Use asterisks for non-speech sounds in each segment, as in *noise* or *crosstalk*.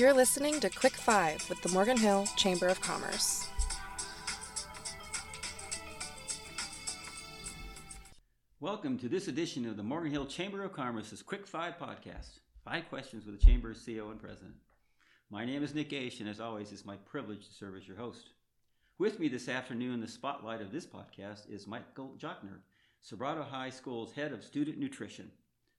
You're listening to Quick Five with the Morgan Hill Chamber of Commerce. Welcome to this edition of the Morgan Hill Chamber of Commerce's Quick Five podcast. Five questions with the Chamber's CEO and President. My name is Nick Gaich, and as always, it's my privilege to serve as your host. With me this afternoon the spotlight of this podcast is Michael Jochner, Sobrato High School's head of student nutrition.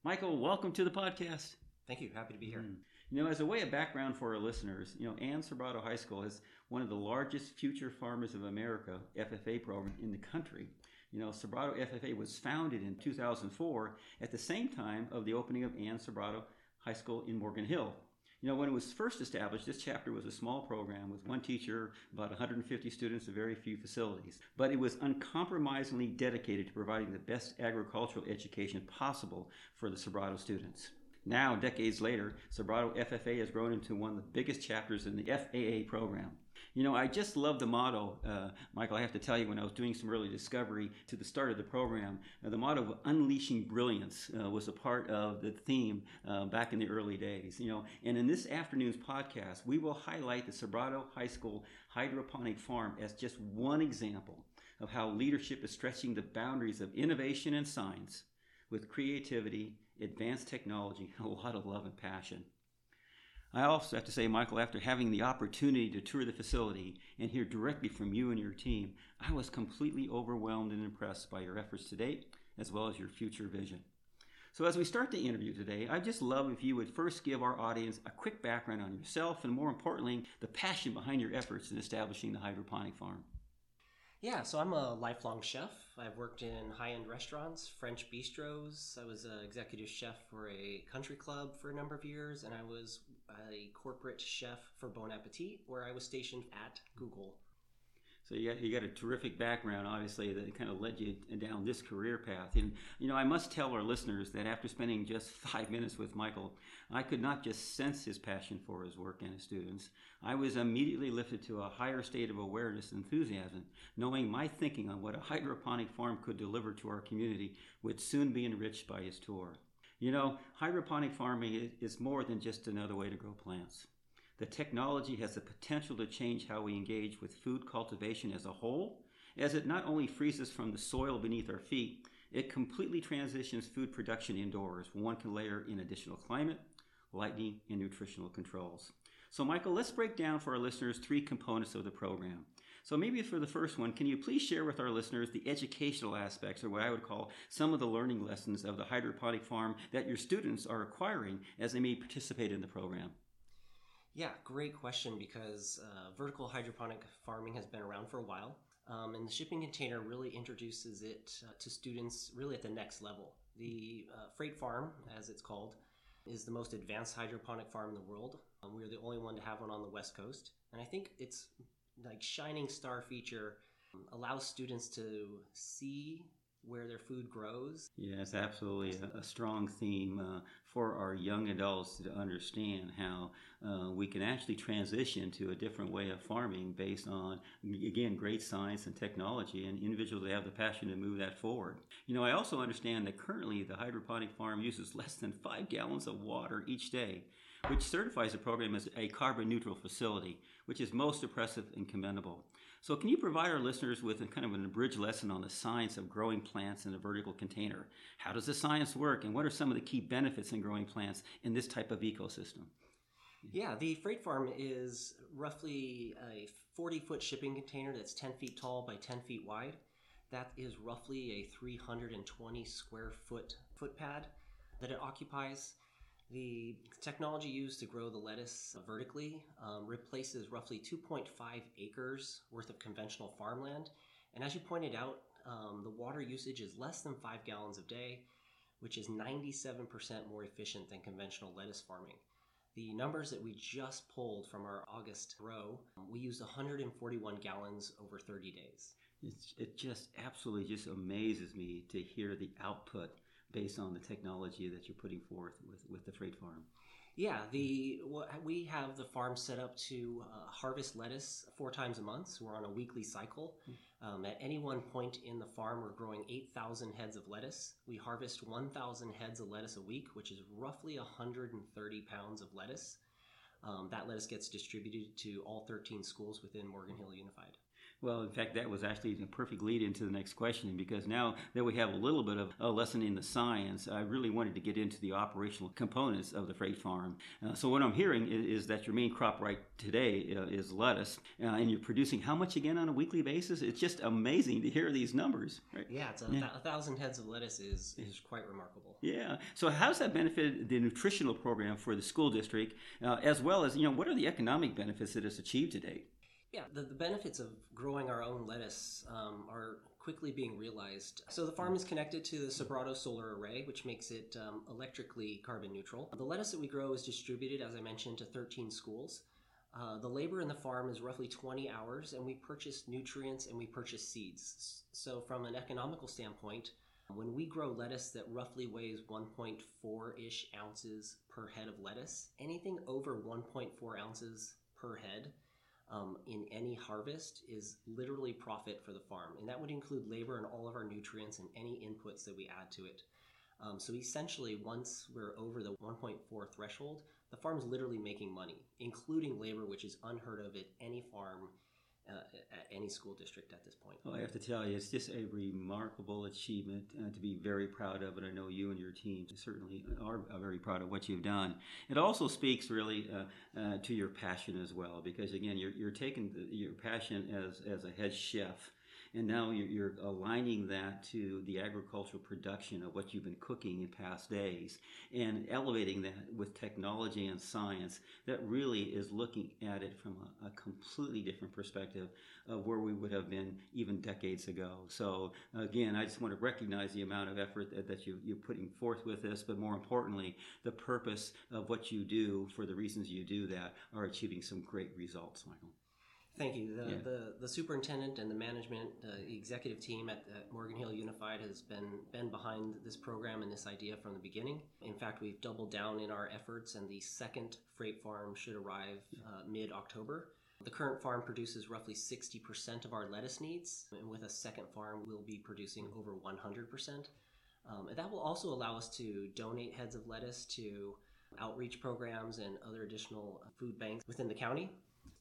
Michael, welcome to the podcast. Thank you. Happy to be here. Mm. You know, as a way of background for our listeners, you know, Ann Sobrato High School is one of the largest Future Farmers of America FFA program in the country. You know, Sobrato FFA was founded in 2004 at the same time of the opening of Ann Sobrato High School in Morgan Hill. You know, when it was first established, this chapter was a small program with one teacher, about 150 students, and very few facilities. But it was uncompromisingly dedicated to providing the best agricultural education possible for the Sobrato students. Now, decades later, Sobrato FFA has grown into one of the biggest chapters in the FFA program. You know, I just love the motto, uh, Michael. I have to tell you, when I was doing some early discovery to the start of the program, uh, the motto of unleashing brilliance uh, was a part of the theme uh, back in the early days. You know, and in this afternoon's podcast, we will highlight the Sobrato High School hydroponic farm as just one example of how leadership is stretching the boundaries of innovation and science with creativity, advanced technology, *laughs* a lot of love and passion. I also have to say, Michael, after having the opportunity to tour the facility and hear directly from you and your team, I was completely overwhelmed and impressed by your efforts to date, as well as your future vision. So, as we start the interview today, I'd just love if you would first give our audience a quick background on yourself and, more importantly, the passion behind your efforts in establishing the hydroponic farm. Yeah, so I'm a lifelong chef. I've worked in high end restaurants, French bistros. I was an executive chef for a country club for a number of years, and I was a corporate chef for Bon Appetit, where I was stationed at Google. So you got, you got a terrific background, obviously, that kind of led you down this career path. And, you know, I must tell our listeners that after spending just *laughs* five minutes with Michael, I could not just sense his passion for his work and his students. I was immediately lifted to a higher state of awareness and enthusiasm, knowing my thinking on what a hydroponic farm could deliver to our community would soon be enriched by his tour. You know, hydroponic farming is more than just another way to grow plants. The technology has the potential to change how we engage with food cultivation as a whole, as it not only frees us from the soil beneath our feet, it completely transitions food production indoors. One can layer in additional climate, lighting, and nutritional controls. So, Michael, let's break down for our listeners three components of the program. So, maybe for the first one, can you please share with our listeners the educational aspects, or what I would call some of the learning lessons of the hydroponic farm that your students are acquiring as they may participate in the program? Yeah, great question because uh, vertical hydroponic farming has been around for a while. Um, and the shipping container really introduces it uh, to students really at the next level. The uh, freight farm, as it's called, is the most advanced hydroponic farm in the world. Um, we're the only one to have one on the West Coast. And I think it's like shining star feature um, allows students to see where their food grows. Yes, absolutely. A, a strong theme uh, for our young adults to understand how uh, we can actually transition to a different way of farming based on, again, great science and technology and individuals that have the passion to move that forward. You know, I also understand that currently the hydroponic farm uses less than five gallons of water each day which certifies the program as a carbon neutral facility, which is most impressive and commendable. So, can you provide our listeners with a kind of an abridged lesson on the science of growing plants in a vertical container? How does the science work, and what are some of the key benefits in growing plants in this type of ecosystem? Yeah, the freight farm is roughly a 40 foot shipping container that's 10 feet tall by 10 feet wide. That is roughly a 320 square foot footpad that it occupies. The technology used to grow the lettuce vertically um, replaces roughly 2.5 acres worth of conventional farmland. And as you pointed out, um, the water usage is less than five gallons a day, which is 97% more efficient than conventional lettuce farming. The numbers that we just pulled from our August row, um, we used 141 gallons over 30 days. It's, it just absolutely just amazes me to hear the output based on the technology that you're putting forth with, with the freight farm. Yeah, the we have the farm set up to uh, harvest lettuce four times a month. So we're on a weekly cycle. Um, at any one point in the farm, we're growing 8,000 heads of lettuce. We harvest 1,000 heads of lettuce a week, which is roughly 130 pounds of lettuce. Um, that lettuce gets distributed to all 13 schools within Morgan Hill Unified. Well, in fact, that was actually a perfect lead into the next question because now that we have a little bit of a lesson in the science, I really wanted to get into the operational components of the freight farm. Uh, so, what I'm hearing is, is, that your main crop right today uh, is lettuce, uh, and you're producing how much again on a weekly basis? It's just amazing to hear these numbers. Right? Yeah, it's a, yeah. a thousand heads of lettuce is, is quite remarkable. Yeah. So, how's that benefit the nutritional program for the school district, uh, as well as, you know, what are the economic benefits that it's achieved to date? Yeah, the, the benefits of growing our own lettuce um, are quickly being realized. So the farm is connected to the Sobrato solar array, which makes it um, electrically carbon neutral. The lettuce that we grow is distributed, as I mentioned, to 13 schools. Uh, the labor in the farm is roughly 20 hours, and we purchase nutrients and we purchase seeds. So, from an economical standpoint, when we grow lettuce that roughly weighs 1.4 ish ounces per head of lettuce, anything over 1.4 ounces per head um, in any harvest is literally profit for the farm. And that would include labor and all of our nutrients and any inputs that we add to it. Um, so essentially, once we're over the 1.4 threshold, the farm's literally making money, including labor, which is unheard of at any farm uh, at any school district at this point. Well, I have to tell you, it's just a remarkable achievement uh, to be very proud of, and I know you and your team certainly are very proud of what you've done. It also speaks really uh, uh to your passion as well, because again, you're, you're taking the, your passion as, as a head chef and now you're, aligning that to the agricultural production of what you've been cooking in past days and elevating that with technology and science that really is looking at it from a, a completely different perspective of where we would have been even decades ago. So again, I just want to recognize the amount of effort that, that you, you're putting forth with this, but more importantly, the purpose of what you do for the reasons you do that are achieving some great results, Michael. Thank you. The, yeah. the, the, superintendent and the management, uh, executive team at, at, Morgan Hill Unified has been, been behind this program and this idea from the beginning. In fact, we've doubled down in our efforts, and the second freight farm should arrive uh, mid October. The current farm produces roughly 60% of our lettuce needs, and with a second farm, we'll be producing over 100%. Um, and that will also allow us to donate heads of lettuce to outreach programs and other additional food banks within the county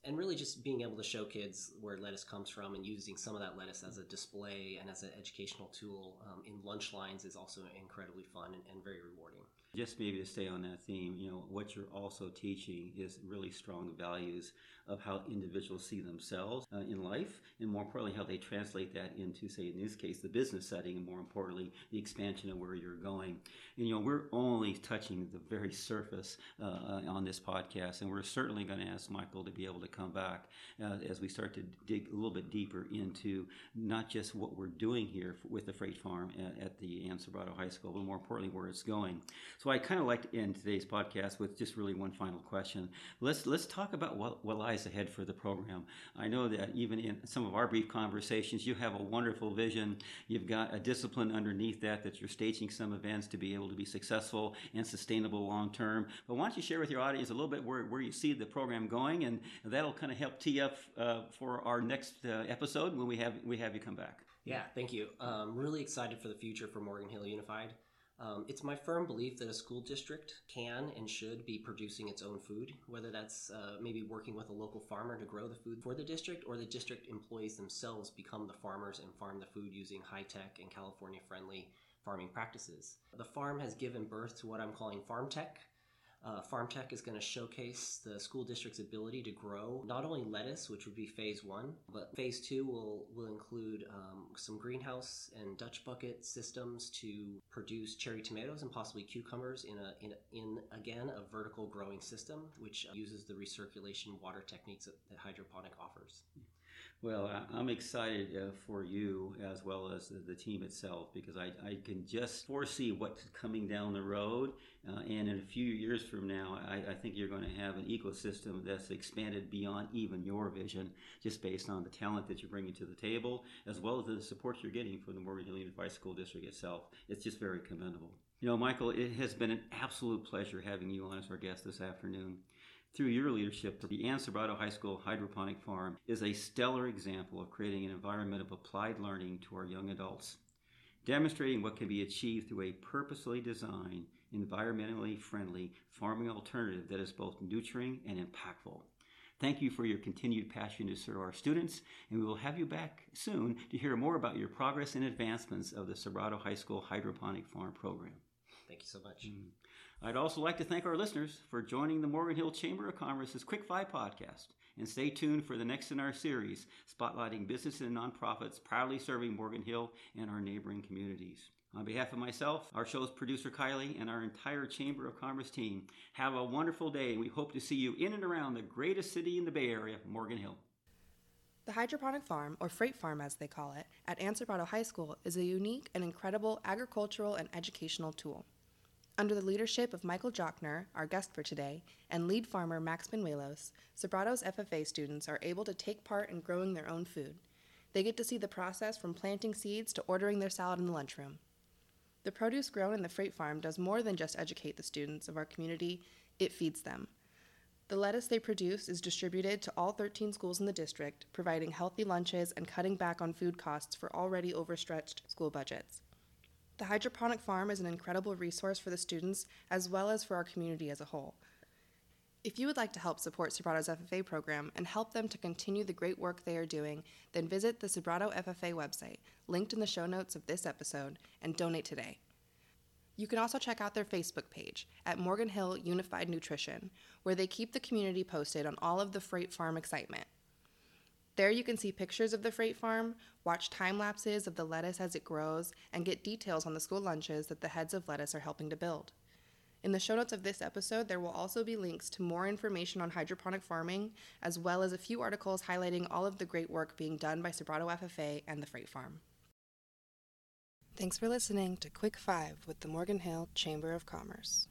and really just being able to show kids where lettuce comes from and using some of that lettuce as a display and as an educational tool um, in lunch lines is also incredibly fun and, and, very rewarding. Just maybe to stay on that theme, you know, what you're also teaching is really strong values of how individuals see themselves uh, in life, and more importantly, how they translate that into, say, in this case, the business setting, and more importantly, the expansion of where you're going. And, you know, we're only touching the very surface uh, uh on this podcast, and we're certainly going to ask Michael to be able to come back uh, as we start to dig a little bit deeper into not just what we're doing here with the freight farm at, at the Ann Sobrato High School, but more importantly, where it's going. So I kind of like to end today's podcast with just really one final question. Let's let's talk about what, what lies ahead for the program. I know that even in some of our brief conversations, you have a wonderful vision. You've got a discipline underneath that that you're staging some events to be able to be successful and sustainable long term. But why don't you share with your audience a little bit where, where you see the program going, and that'll kind of help tee up uh, for our next uh, episode when we have we have you come back. Yeah, thank you. Um, really excited for the future for Morgan Hill Unified. Um, it's my firm belief that a school district can and should be producing its own food, whether that's uh, maybe working with a local farmer to grow the food for the district, or the district employees themselves become the farmers and farm the food using high tech and California friendly farming practices. The farm has given birth to what I'm calling farm tech, uh, Farm Tech is going to showcase the school district's ability to grow not only lettuce, which would be phase one, but phase two will, will include um, some greenhouse and Dutch bucket systems to produce cherry tomatoes and possibly cucumbers in, a, in, in again, a vertical growing system, which uses the recirculation water techniques that, that hydroponic offers. Well, I'm excited uh, for you as well as the, team itself because I, I, can just foresee what's coming down the road. Uh, and in a few years from now, I, I, think you're going to have an ecosystem that's expanded beyond even your vision, just based on the talent that you're bringing to the table, as well as the support you're getting from the Morgan Hill Unified School District itself. It's just very commendable. You know, Michael, it has been an absolute pleasure having you on as our guest this afternoon. Through your leadership, the Ann Sobrato High School Hydroponic Farm is a stellar example of creating an environment of applied learning to our young adults, demonstrating what can be achieved through a purposely designed environmentally friendly farming alternative that is both nurturing and impactful. Thank you for your continued passion to serve our students, and we will have you back soon to hear more about your progress and advancements of the Sobrato High School Hydroponic Farm Program. Thank you so much. Mm. I'd also like to thank our listeners for joining the Morgan Hill Chamber of Commerce's Quick Five podcast. And stay tuned for the next in our series, spotlighting businesses and nonprofits proudly serving Morgan Hill and our neighboring communities. On behalf of myself, our show's producer Kylie, and our entire Chamber of Commerce team, have a wonderful day. We hope to see you in and around the greatest city in the Bay Area, Morgan Hill. The hydroponic farm, or freight farm as they call it, at Ann High School is a unique and incredible agricultural and educational tool. Under the leadership of Michael Jochner, our guest for today, and lead farmer Max Benuelos, Sobrato's FFA students are able to take part in growing their own food. They get to see the process from planting seeds to ordering their salad in the lunchroom. The produce grown in the freight farm does more than just educate the students of our community, it feeds them. The lettuce they produce is distributed to all 13 schools in the district, providing healthy lunches and cutting back on food costs for already overstretched school budgets. The hydroponic farm is an incredible resource for the students as well as for our community as a whole. If you would like to help support Sobrato's FFA program and help them to continue the great work they are doing, then visit the Sobrato FFA website, linked in the show notes of this episode, and donate today. You can also check out their Facebook page at Morgan Hill Unified Nutrition, where they keep the community posted on all of the freight farm excitement. There you can see pictures of the freight farm, watch time lapses of the lettuce as it grows, and get details on the school lunches that the heads of lettuce are helping to build. In the show notes of this episode, there will also be links to more information on hydroponic farming, as well as a few articles highlighting all of the great work being done by Sobrato FFA and the Freight Farm. Thanks for listening to Quick Five with the Morgan Hill Chamber of Commerce.